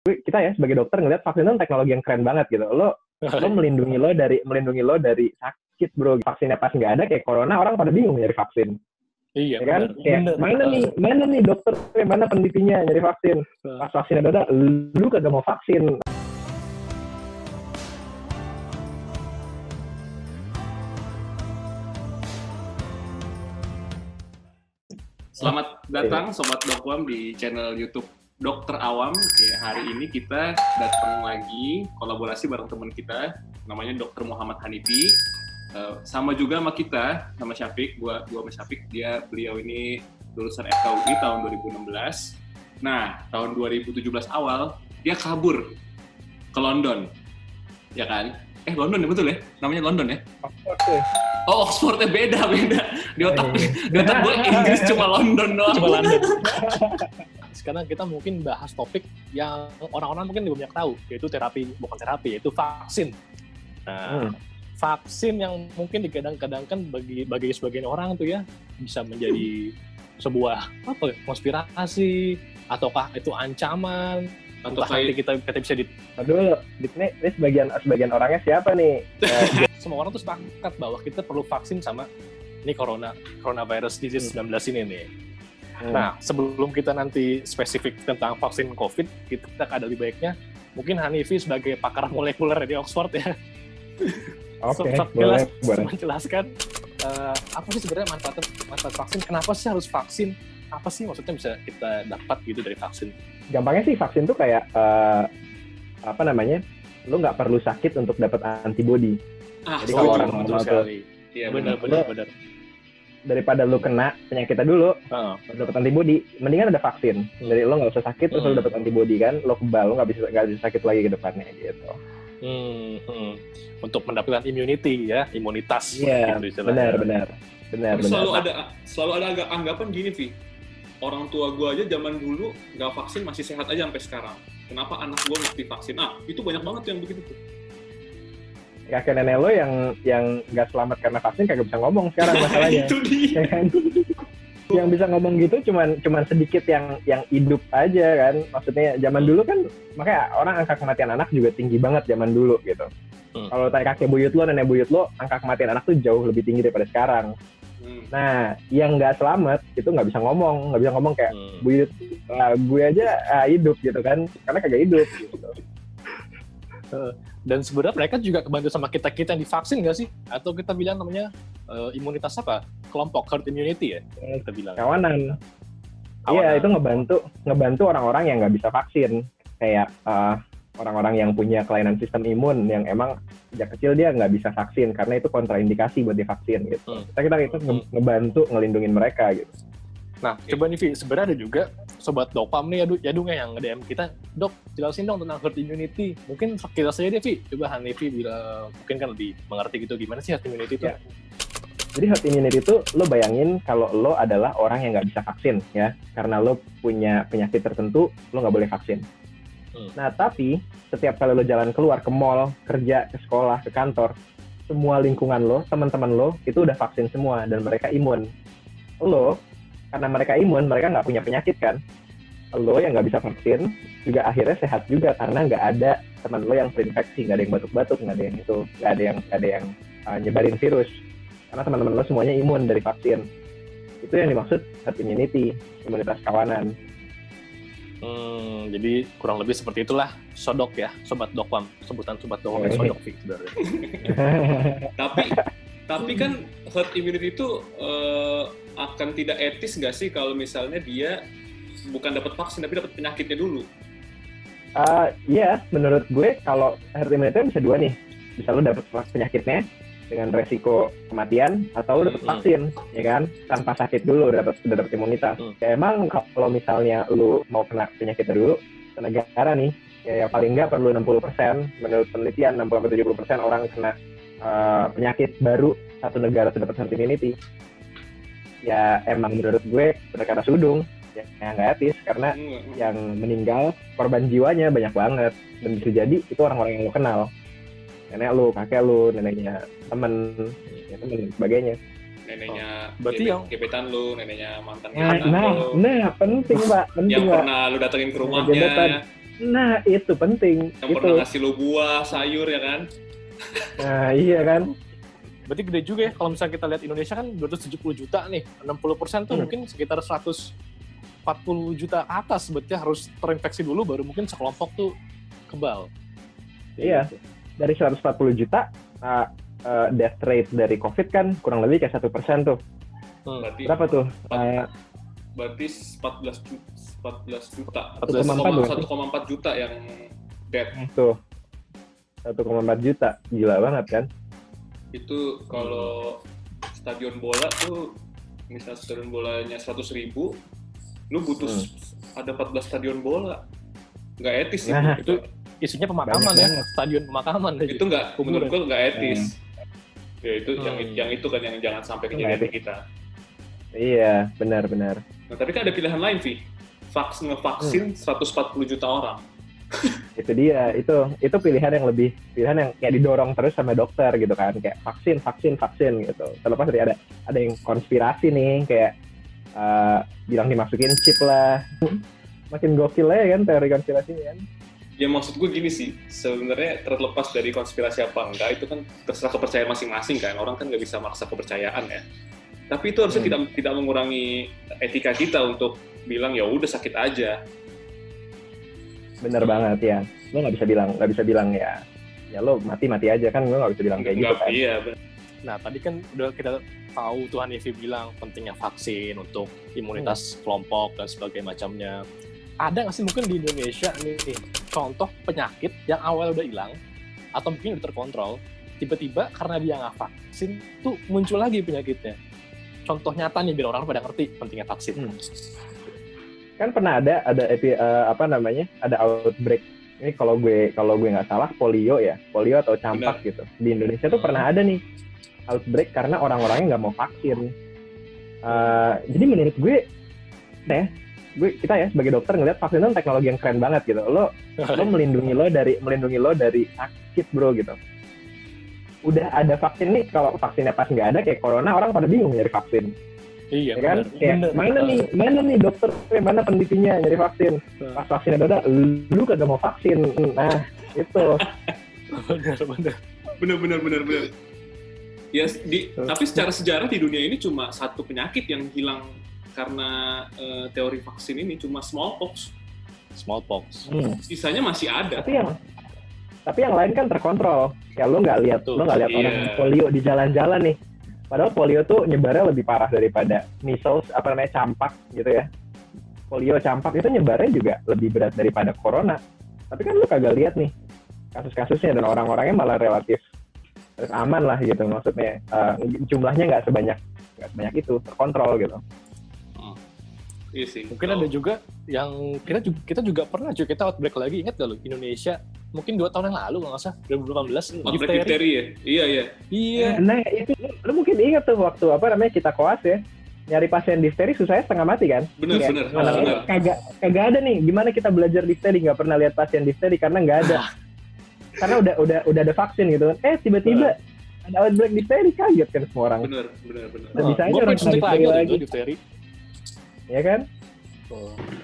kita ya sebagai dokter ngeliat vaksin itu teknologi yang keren banget gitu. Lo lo melindungi lo dari melindungi lo dari sakit bro. Vaksinnya pas nggak ada kayak corona orang pada bingung nyari vaksin. Iya, Ya kan? bener. Kayak, Bener. mana nih, mana nih dokter, mana penelitinya nyari vaksin. Pas vaksin ada, lu kagak mau vaksin. Selamat datang Sobat Dokwam di channel YouTube Dokter Awam. Ya, hari ini kita datang lagi kolaborasi bareng teman kita, namanya Dokter Muhammad Hanifi. Eh, sama juga sama kita, sama Syafiq, gua gua sama Syafiq, dia beliau ini lulusan FKUI tahun 2016. Nah, tahun 2017 awal dia kabur ke London. Ya kan? Eh, London ya betul ya? Namanya London ya? Oke. Oh, Oxfordnya beda, beda. Di otak, di otak gue Inggris cuma London doang. Coba London. Sekarang kita mungkin bahas topik yang orang-orang mungkin belum banyak tahu, yaitu terapi, bukan terapi, yaitu vaksin. Nah, Hmm. vaksin yang mungkin digadang-gadangkan bagi bagi sebagian orang tuh ya bisa menjadi sebuah apa ya, konspirasi ataukah itu ancaman Atau nanti kita kita bisa di Aduh, ini, ini sebagian sebagian orangnya siapa nih? Eh, semua orang tuh sepakat bahwa kita perlu vaksin sama ini corona coronavirus disease 19 ini nih. Hmm. Nah, sebelum kita nanti spesifik tentang vaksin COVID, kita ada lebih baiknya mungkin Hanifi sebagai pakar molekuler di Oxford ya, oke, sempat boleh, jelas boleh. menjelaskan eh, apa sih sebenarnya manfaat manfaat vaksin, kenapa sih harus vaksin, apa sih maksudnya bisa kita dapat gitu dari vaksin? Gampangnya sih vaksin tuh kayak eh, apa namanya? Lu nggak perlu sakit untuk dapat antibody. ah, Jadi kalau orang normal tuh- sekali. Iya, benar benar. benar benar. Daripada lu kena penyakitnya dulu, Heeh. baru dapat antibody, mendingan ada vaksin. Jadi lo nggak usah sakit, terus lo Hmm. dapat antibody kan, lo kebal, lo nggak bisa nggak bisa sakit lagi ke depannya gitu. Hmm, hmm. Untuk mendapatkan immunity ya, imunitas. Iya, gitu istilahnya. benar, benar, benar, Tapi benar. selalu ada selalu ada agak anggapan gini, Vi. Orang tua gua aja zaman dulu nggak vaksin masih sehat aja sampai sekarang. Kenapa anak gua mesti vaksin? Ah, itu banyak banget tuh yang begitu tuh. Kakek nenek lo yang yang nggak selamat karena vaksin kagak bisa ngomong sekarang masalahnya itu dia. ya kan yang bisa ngomong gitu cuman cuman sedikit yang yang hidup aja kan maksudnya zaman dulu kan makanya orang angka kematian anak juga tinggi banget zaman dulu gitu Hmm. kalau tanya kakek buyut lo nenek buyut lo angka kematian anak tuh jauh lebih tinggi daripada sekarang Hmm. nah yang nggak selamat itu nggak bisa ngomong nggak bisa ngomong kayak Hmm. buyut "Ah, gue aja ah, hidup gitu kan karena kagak hidup gitu Dan sebenarnya mereka juga kebantu sama kita kita yang divaksin nggak sih? Atau kita bilang namanya eh, imunitas apa? Kelompok herd immunity ya? Kita bilang. kawanan. Iya, itu ngebantu ngebantu orang-orang yang nggak bisa vaksin. Kayak eh, orang-orang yang punya kelainan sistem imun yang emang sejak kecil dia nggak bisa vaksin karena itu kontraindikasi buat divaksin gitu. Hmm. Kita kita itu nge- ngebantu ngelindungin mereka gitu. Nah, coba nih Vi, sebenarnya ada juga sobat dopam nih ya, Du- ya Dung ya, yang nge-DM kita, Dok, jelasin dong tentang herd immunity. Mungkin kita saja deh, Vi. Coba Hanifi bila mungkin kan lebih mengerti gitu gimana sih herd immunity itu. Ya. Jadi herd immunity itu lo bayangin kalau lo adalah orang yang nggak bisa vaksin ya, karena lo punya penyakit tertentu, lo nggak boleh vaksin. Hmm. Nah tapi setiap kali lo jalan keluar ke mall, kerja, ke sekolah, ke kantor, semua lingkungan lo, teman-teman lo itu udah vaksin semua dan mereka imun. Lo karena mereka imun, mereka nggak punya penyakit kan? Lo yang nggak bisa vaksin juga akhirnya sehat juga karena nggak ada teman lo yang terinfeksi, nggak ada yang batuk-batuk, nggak ada yang itu, nggak ada yang nggak ada yang uh, nyebarin virus karena teman-teman lo semuanya imun dari vaksin. Itu yang dimaksud herd immunity, imunitas kawanan. Hmm, jadi kurang lebih seperti itulah sodok ya, sobat dokwam. Sebutan sobat dokwam Oke. sodok sebenarnya. Tapi tapi kan herd immunity itu eh, akan tidak etis nggak sih kalau misalnya dia bukan dapat vaksin tapi dapat penyakitnya dulu. Uh, Iya, menurut gue kalau herd immunity bisa dua nih. Bisa lo dapet penyakitnya dengan resiko kematian atau lo dapet Hmm. vaksin, ya kan? Tanpa sakit dulu udah dapet, udah dapet imunitas. Hmm. Ya, emang kalau misalnya lo mau kena penyakitnya dulu, negara nih, ya, ya paling nggak perlu 60%, menurut penelitian 60-70% orang kena uh, penyakit baru satu negara sudah dapat herd immunity. Ya emang menurut gue pendekatan sudung, ya yang nggak etis karena Hmm. yang meninggal korban jiwanya banyak banget dan bisa jadi itu orang-orang yang lo kenal nenek lu kakek lu neneknya temen ya temen dan sebagainya Neneknya Berarti gebet- yang- gebetan lu, neneknya mantan nah gebetan nah, lu. nah penting pak penting yang pak pernah lu datengin ke Gebetan. rumahnya. Nah, itu penting. Yang itu. pernah ngasih lo buah, sayur ya kan? Nah, iya kan? Berarti gede juga ya kalau misalnya kita lihat Indonesia kan 270 juta nih. 60% tuh Hmm. mungkin sekitar 140 juta atas berarti harus terinfeksi dulu baru mungkin sekelompok tuh kebal. Iya. Dari 140 juta, uh, uh, death rate dari COVID kan kurang lebih kayak satu persen tuh. Hmm. Berarti Berapa tuh? Uh, berarti 14 juta, 14 juta. 1,4 1,4 juta yang dead. tuh. 1,4 juta. Gila banget kan? Itu kalau stadion bola tuh misalnya stadion bolanya 100 ribu, lu butuh Hmm. ada 14 stadion bola. Nggak etis sih. Nah, itu, Isunya pemakaman Banyak ya, banget. stadion pemakaman aja. itu nggak, menurut gua nggak etis. Ya itu yang Hmm. yang itu kan yang jangan sampai kejadian di kita. Iya, benar-benar. Nah, tapi kan ada pilihan lain, Vi. Vaks ngevaksin Hmm. 140 juta orang. Itu dia. Itu itu pilihan yang lebih pilihan yang kayak didorong terus sama dokter gitu kan. Kayak vaksin, vaksin, vaksin gitu. Terlepas dari ada ada yang konspirasi nih kayak uh, bilang dimasukin chip lah. Makin gokil aja kan teori konspirasinya kan. Ya maksud gue gini sih, sebenarnya terlepas dari konspirasi apa enggak, itu kan terserah kepercayaan masing-masing kan. Orang kan nggak bisa maksa kepercayaan ya. Tapi itu harusnya Hmm. tidak tidak mengurangi etika kita untuk bilang ya udah sakit aja. Bener banget ya. Lo nggak bisa bilang nggak bisa bilang ya. Ya lo mati-mati aja kan gue nggak bisa bilang kayak gitu kan. iya, bener. Nah, tadi kan udah kita tahu Tuhan Yevi bilang pentingnya vaksin untuk imunitas kelompok dan sebagainya macamnya. Ada nggak sih mungkin di Indonesia nih contoh penyakit yang awal udah hilang atau mungkin udah terkontrol, tiba-tiba karena dia nggak vaksin tuh muncul lagi penyakitnya. Contoh nyata nih biar orang pada ngerti pentingnya vaksin. Hmm. Kan pernah ada ada epi, eh, apa namanya ada outbreak. Ini kalau gue kalau gue nggak salah polio ya polio atau campak gitu. Di Indonesia tuh pernah ada nih outbreak karena orang-orangnya nggak mau vaksin. Eh, jadi menurut gue ya gue kita ya sebagai dokter ngeliat vaksin itu teknologi yang keren banget gitu. Lo lo melindungi lo dari melindungi lo dari sakit bro gitu. Udah ada vaksin nih kalau vaksinnya pas nggak ada kayak corona orang pada bingung nyari vaksin iya, ya kan benar. kayak Benar. mana nih mana nih dokter Eh, mana penelitinya nyari vaksin pas vaksin ada lu kagak mau vaksin nah itu benar, benar. bener bener bener bener. Ya, di, tapi secara sejarah di dunia ini cuma satu penyakit yang hilang karena eh, teori vaksin ini cuma smallpox. Smallpox. Sisanya masih ada. tapi yang tapi yang lain kan terkontrol ya lu nggak lihat Betul. lu nggak lihat Iya. orang polio di jalan-jalan nih padahal polio tuh nyebarnya lebih parah daripada measles apa namanya campak gitu ya. Polio campak itu nyebarnya juga lebih berat daripada corona. Tapi kan lu kagak lihat nih kasus-kasusnya dan orang-orangnya malah relatif aman lah gitu maksudnya. Eh, jumlahnya nggak sebanyak nggak sebanyak itu terkontrol gitu. Iya sih. Mungkin ada juga yang kita juga, kita juga pernah cuy kita outbreak lagi ingat gak lo Indonesia mungkin dua tahun yang lalu kalau nggak salah 2018 outbreak difteri. difteri ya. Iya iya. Iya. nah itu lu, lu mungkin ingat tuh waktu apa namanya kita koas ya nyari pasien difteri susahnya setengah mati kan Benar Kayak, benar mana- benar. kagak kagak ada nih gimana kita belajar difteri nggak pernah lihat pasien difteri karena nggak ada karena udah udah udah ada vaksin gitu kan eh tiba-tiba ada outbreak difteri kaget kan semua orang Benar benar benar. Nah, bisa aja gue orang pengen suntik kena lagi difteri lagi. difteri. ya kan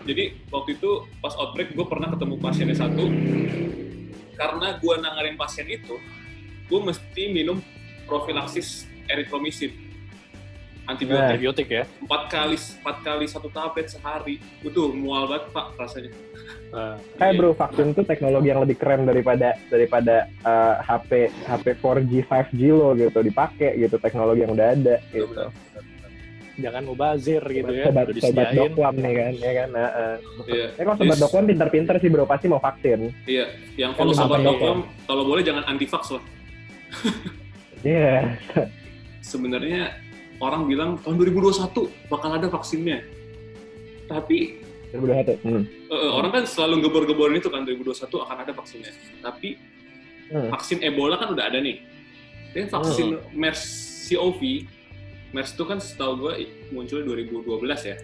Jadi waktu itu pas outbreak gue pernah ketemu pasiennya satu. Karena gue nanganin pasien itu, gue mesti minum profilaksis erythromycin antibiotik. Antibiotik ya. empat kali empat kali satu tablet sehari. Itu mual banget pak rasanya. Nah, kayak Iya. bro vaksin tuh teknologi yang lebih keren daripada daripada eh, HP HP 4G 5G lo gitu dipakai gitu teknologi yang udah ada gitu. Benar, jangan mubazir gitu ya. sobat sobat dokwam nih kan ya kan nah, eh. iya Eh, kalau sobat Yes. dokwam pintar-pintar sih bro pasti mau vaksin iya yang kalau Kan sobat dokom kalau boleh jangan anti vax lah Iya. sebenarnya orang bilang tahun 2021 bakal ada vaksinnya tapi 2021. Hmm. eh, orang kan selalu gebor-geborin itu kan 2021 akan ada vaksinnya tapi Hmm. vaksin Ebola kan udah ada nih dan vaksin MERS CoV MERS itu kan setahu gue muncul 2012 ya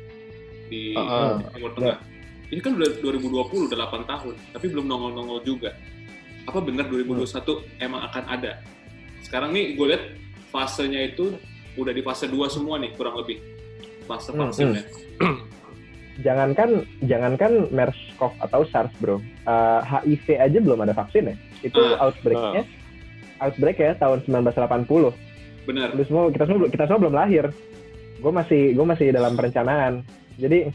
di Heeh. Timur Tengah. Ini kan udah 2020, udah 8 tahun, tapi belum nongol-nongol juga. Apa benar 2021 emang akan ada? Sekarang nih gue lihat fasenya itu udah di fase 2 semua nih kurang lebih fase Hmm, vaksinnya. jangankan jangankan MERS-CoV atau SARS bro, uh, HIV aja belum ada vaksin ya. Itu Ah, outbreaknya, outbreak ya tahun 1980. Benar. Lu semua kita semua kita semua belum lahir. Gue masih gue masih dalam perencanaan. Jadi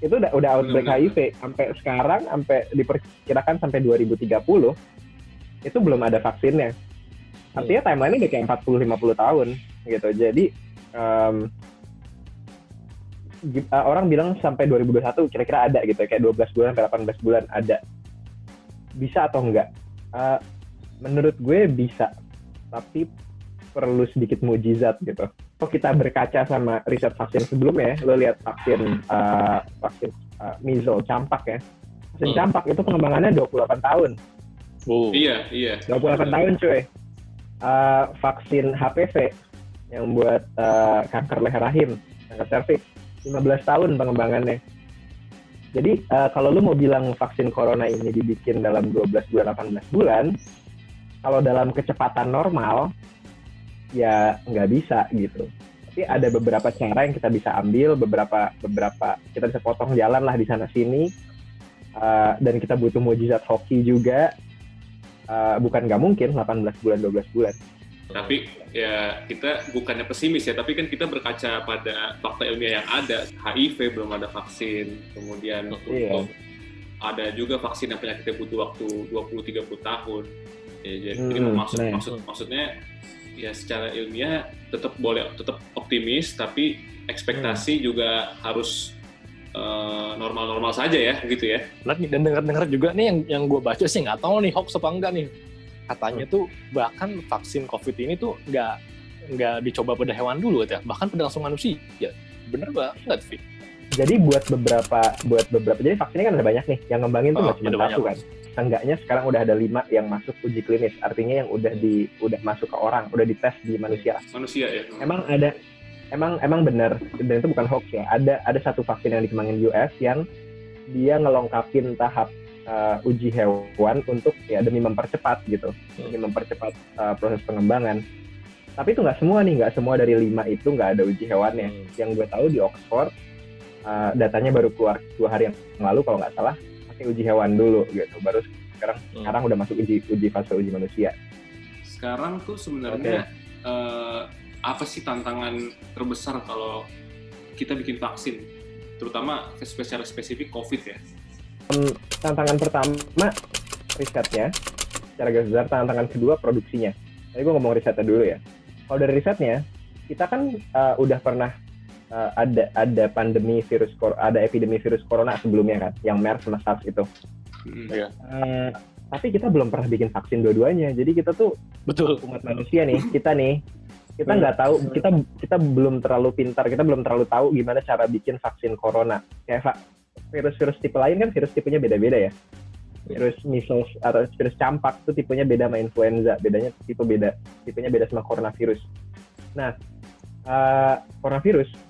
itu udah udah outbreak Benar, HIV sampai sekarang sampai diperkirakan sampai 2030 itu belum ada vaksinnya. Artinya timeline-nya udah kayak 40 50 tahun gitu. Jadi uh, orang bilang sampai 2021 kira-kira ada gitu kayak 12 bulan sampai 18 bulan ada. Bisa atau enggak? Uh, menurut gue bisa. Tapi perlu sedikit mujizat gitu. Kalau kita berkaca sama riset vaksin sebelumnya, lo lihat vaksin uh, vaksin uh, measles campak ya. Vaksin Hmm. campak itu pengembangannya 28 tahun. Oh. Iya, iya. 28 tahun cuy. Uh, vaksin HPV yang buat uh, kanker leher rahim, kanker serviks, 15 tahun pengembangannya. Jadi uh, kalau lu mau bilang vaksin corona ini dibikin dalam 12 bulan 18 bulan, kalau dalam kecepatan normal ya nggak bisa gitu. Tapi ada beberapa cara yang kita bisa ambil, beberapa beberapa kita bisa potong jalan lah di sana sini. Uh, dan kita butuh mujizat hoki juga Uh, bukan nggak mungkin 18 bulan 12 bulan Tapi ya kita bukannya pesimis ya, tapi kan kita berkaca pada fakta ilmiah yang ada. HIV belum ada vaksin, kemudian Iya. untuk ada juga vaksin yang penyakitnya butuh waktu 20-30 tahun. Ya, jadi Hmm, maksud, nah. maksud maksudnya ya secara ilmiah tetap boleh tetap optimis, tapi ekspektasi juga harus eh, normal-normal saja ya, gitu ya. Dan dengar-dengar juga nih yang yang gue baca sih nggak tahu nih hoax apa enggak nih. Katanya tuh bahkan vaksin COVID ini tuh nggak nggak dicoba pada hewan dulu ya, bahkan pada langsung manusia. Ya, bener banget nggak Vi? Jadi buat beberapa buat beberapa jadi vaksinnya kan ada banyak nih. Yang ngembangin tuh Oh, nggak cuma satu banyak. kan. Seenggaknya sekarang udah ada lima yang masuk uji klinis. Artinya yang udah di udah masuk ke orang udah dites di manusia. Manusia ya. emang ada emang emang benar dan itu bukan hoax ya. Ada ada satu vaksin yang dikembangin US yang dia ngelengkapin tahap uh, uji hewan untuk ya demi mempercepat gitu. Demi mempercepat uh, proses pengembangan. Tapi itu nggak semua nih. Nggak semua dari lima itu nggak ada uji hewannya. Hmm. yang gue tahu di Oxford uh, datanya baru keluar dua hari yang lalu kalau nggak salah. Pakai uji hewan dulu gitu. Baru sekarang Hmm. sekarang udah masuk uji uji fase uji manusia. Sekarang tuh sebenarnya eh, apa sih tantangan terbesar kalau kita bikin vaksin, terutama secara spesifik COVID ya? tantangan pertama risetnya. Secara garis besar tantangan kedua produksinya. Tadi gue ngomong risetnya dulu ya. Kalau dari risetnya kita kan uh, udah pernah uh, ada ada pandemi virus ada epidemi virus corona sebelumnya kan yang MERS sama SARS itu. Mm. Uh, tapi kita belum pernah bikin vaksin dua-duanya. Jadi kita tuh Betul. umat manusia nih kita nih kita nggak tahu kita kita belum terlalu pintar kita belum terlalu tahu gimana cara bikin vaksin corona. Kayak virus-virus tipe lain kan virus tipenya beda-beda ya. Virus measles atau virus campak itu tipenya beda sama influenza bedanya tipe beda tipenya beda sama coronavirus. Nah eh, coronavirus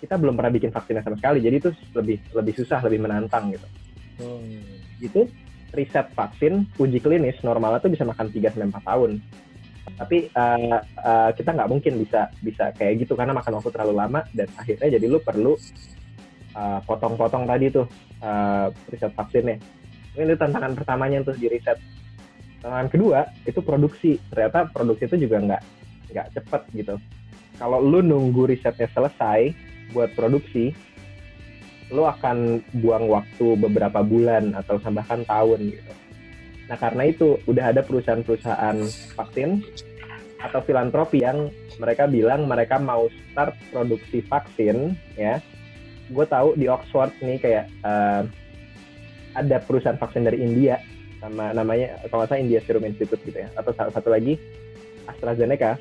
kita belum pernah bikin vaksinnya sama sekali jadi itu lebih lebih susah lebih menantang gitu Hmm. itu riset vaksin uji klinis normalnya tuh bisa makan 3 sampai 4 tahun. Tapi uh, uh, kita nggak mungkin bisa bisa kayak gitu karena makan waktu terlalu lama dan akhirnya jadi lu perlu uh, potong-potong tadi tuh uh, riset vaksinnya. Ini tantangan pertamanya tuh di riset. Tantangan kedua itu produksi. Ternyata produksi itu juga nggak nggak cepet gitu. Kalau lu nunggu risetnya selesai buat produksi, lo akan buang waktu beberapa bulan atau bahkan tahun gitu. Nah karena itu udah ada perusahaan-perusahaan vaksin atau filantropi yang mereka bilang mereka mau start produksi vaksin ya. Gue tahu di Oxford nih kayak eh, ada perusahaan vaksin dari India sama namanya kalau salah India Serum Institute gitu ya atau satu lagi AstraZeneca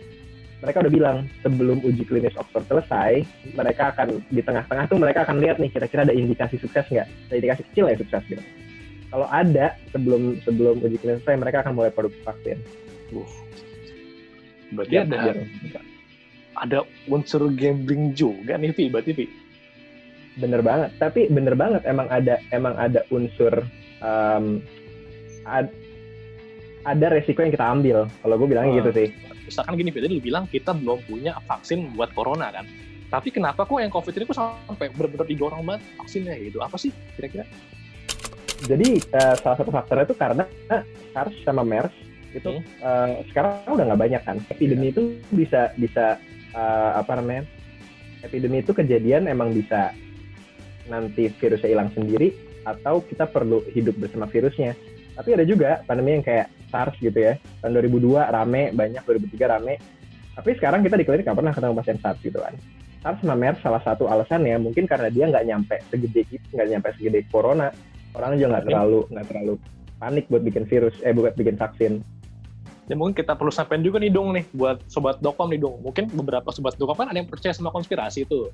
mereka udah bilang sebelum uji klinis Oxford selesai, mereka akan di tengah-tengah tuh mereka akan lihat nih kira-kira ada indikasi sukses nggak, ada indikasi kecil ya sukses gitu. Kalau ada sebelum sebelum uji klinis selesai, mereka akan mulai produksi vaksin. Berarti Biar- ada biar- ada unsur gambling juga nih Vi, berarti Vi. bener banget. Tapi bener banget emang ada emang ada unsur um, ad- ada resiko yang kita ambil. Kalau gue bilangnya Ah. gitu sih. Misalkan gini, tadi lu bilang kita belum punya vaksin buat corona kan. Tapi kenapa kok yang COVID ini kok sampai benar-benar didorong banget vaksinnya gitu? Apa sih kira-kira? Jadi uh, salah satu faktornya itu karena SARS sama MERS itu hmm. uh, sekarang udah nggak banyak kan. Epidemi yeah. itu bisa bisa uh, apa namanya? Epidemi itu kejadian emang bisa nanti virusnya hilang sendiri atau kita perlu hidup bersama virusnya. Tapi ada juga pandemi yang kayak SARS gitu ya. Tahun 2002 rame, banyak 2003 rame. Tapi sekarang kita di klinik nggak pernah ketemu pasien SARS gitu kan. SARS sama MERS salah satu alasannya mungkin karena dia nggak nyampe segede itu, nggak nyampe segede corona orang juga nggak terlalu nggak terlalu panik buat bikin virus eh buat bikin vaksin ya mungkin kita perlu sampaikan juga nih dong nih buat sobat dokom nih dong mungkin beberapa sobat dokom kan ada yang percaya sama konspirasi itu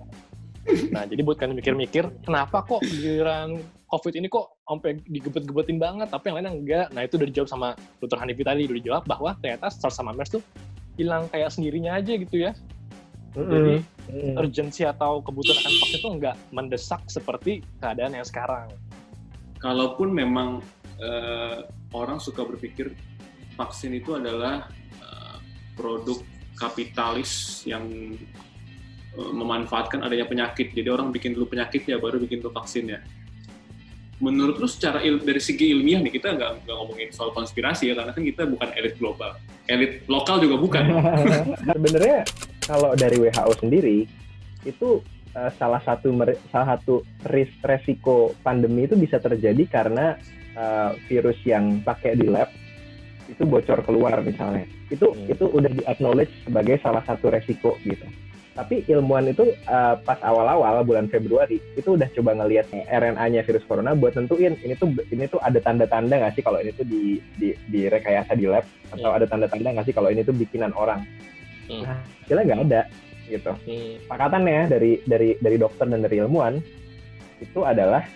nah jadi buat kalian mikir-mikir kenapa kok giliran covid ini kok sampai digebet-gebetin banget tapi yang lain enggak nah itu udah dijawab sama dokter Hanifi tadi udah dijawab bahwa ternyata SARS sama MERS tuh hilang kayak sendirinya aja gitu ya mm-hmm. jadi mm-hmm. urgensi atau kebutuhan akan vaksin itu enggak mendesak seperti keadaan yang sekarang kalaupun memang uh, orang suka berpikir vaksin itu adalah uh, produk kapitalis yang uh, memanfaatkan adanya penyakit. Jadi orang bikin dulu penyakit ya baru bikin dulu vaksin ya. Menurut lu secara il dari segi ilmiah nih kita nggak nggak ngomongin soal konspirasi ya karena kan kita bukan elit global, elit lokal juga bukan. Sebenarnya kalau dari WHO sendiri itu uh, salah satu salah satu ris resiko pandemi itu bisa terjadi karena uh, virus yang pakai di lab itu bocor keluar misalnya itu hmm. itu udah di acknowledge sebagai salah satu resiko gitu tapi ilmuwan itu uh, pas awal-awal bulan Februari itu udah coba ngelihat RNA-nya virus corona buat tentuin ini tuh ini tuh ada tanda-tanda nggak sih kalau ini tuh di, di di rekayasa di lab atau hmm. ada tanda-tanda nggak sih kalau ini tuh bikinan orang hmm. nah hasilnya nggak ada gitu. Hmm. ya dari dari dari dokter dan dari ilmuwan itu adalah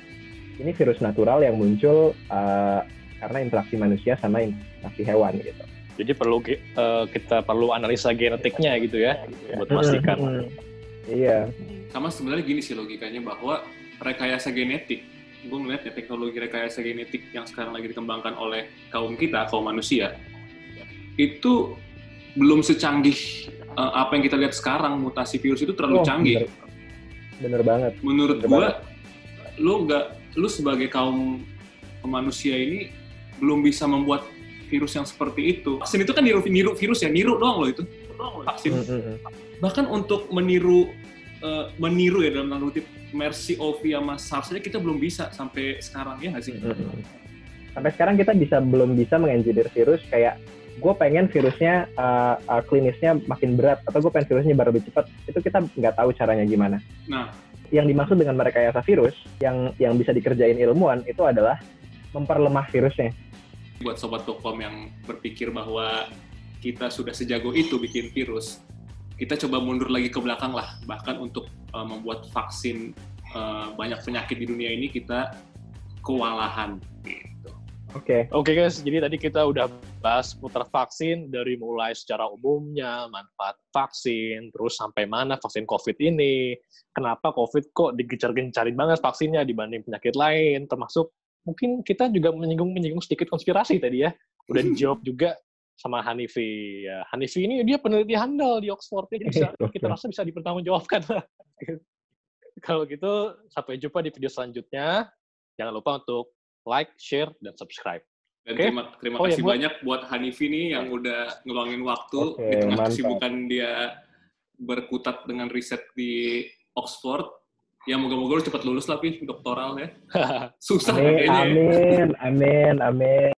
ini virus natural yang muncul uh, karena interaksi manusia sama interaksi hewan gitu. Jadi perlu uh, kita perlu analisa genetiknya gitu ya buat memastikan. Hmm, iya. Sama sebenarnya gini sih logikanya bahwa rekayasa genetik, gue melihat ya teknologi rekayasa genetik yang sekarang lagi dikembangkan oleh kaum kita, kaum manusia, itu belum secanggih uh, apa yang kita lihat sekarang mutasi virus itu terlalu oh, canggih. Bener, bener banget. Menurut bener gua, banget. lu nggak, lu sebagai kaum manusia ini belum bisa membuat virus yang seperti itu. Vaksin itu kan niru, niru virus ya, niru doang loh itu. Vaksin. Mm -hmm. Bahkan untuk meniru uh, meniru ya dalam tanda kutip Mercy OV sama SARS aja kita belum bisa sampai sekarang ya nggak sih? Mm. Sampai sekarang kita bisa belum bisa mengengineer virus kayak gue pengen virusnya uh, uh, klinisnya makin berat atau gue pengen virusnya baru lebih cepat itu kita nggak tahu caranya gimana. Nah, yang dimaksud dengan merekayasa virus yang yang bisa dikerjain ilmuwan itu adalah memperlemah virusnya. Buat sobat Tokom yang berpikir bahwa kita sudah sejago itu bikin virus, kita coba mundur lagi ke belakang lah. Bahkan untuk uh, membuat vaksin uh, banyak penyakit di dunia ini kita kewalahan. Gitu. Oke. Okay. Oke okay, guys, jadi tadi kita udah bahas putar vaksin dari mulai secara umumnya, manfaat vaksin, terus sampai mana vaksin COVID ini, kenapa COVID kok digencar-gencarin banget vaksinnya dibanding penyakit lain, termasuk mungkin kita juga menyinggung-menyinggung sedikit konspirasi tadi ya. Udah dijawab juga sama Hanifi. Ya, Hanifi ini dia peneliti handal di Oxford, jadi bisa, kita rasa bisa dipertanggungjawabkan. Kalau gitu, sampai jumpa di video selanjutnya. Jangan lupa untuk like, share, dan subscribe. Dan okay? terima, terima oh, kasih ya, banyak buat Hanifi nih yang udah ngeluangin waktu okay, di tengah mantap. kesibukan dia berkutat dengan riset di Oxford. Ya moga-moga lu cepat lulus lah, Pi, doktoral ya. Susah amin, kayaknya. Ya. Amin, amin, amin.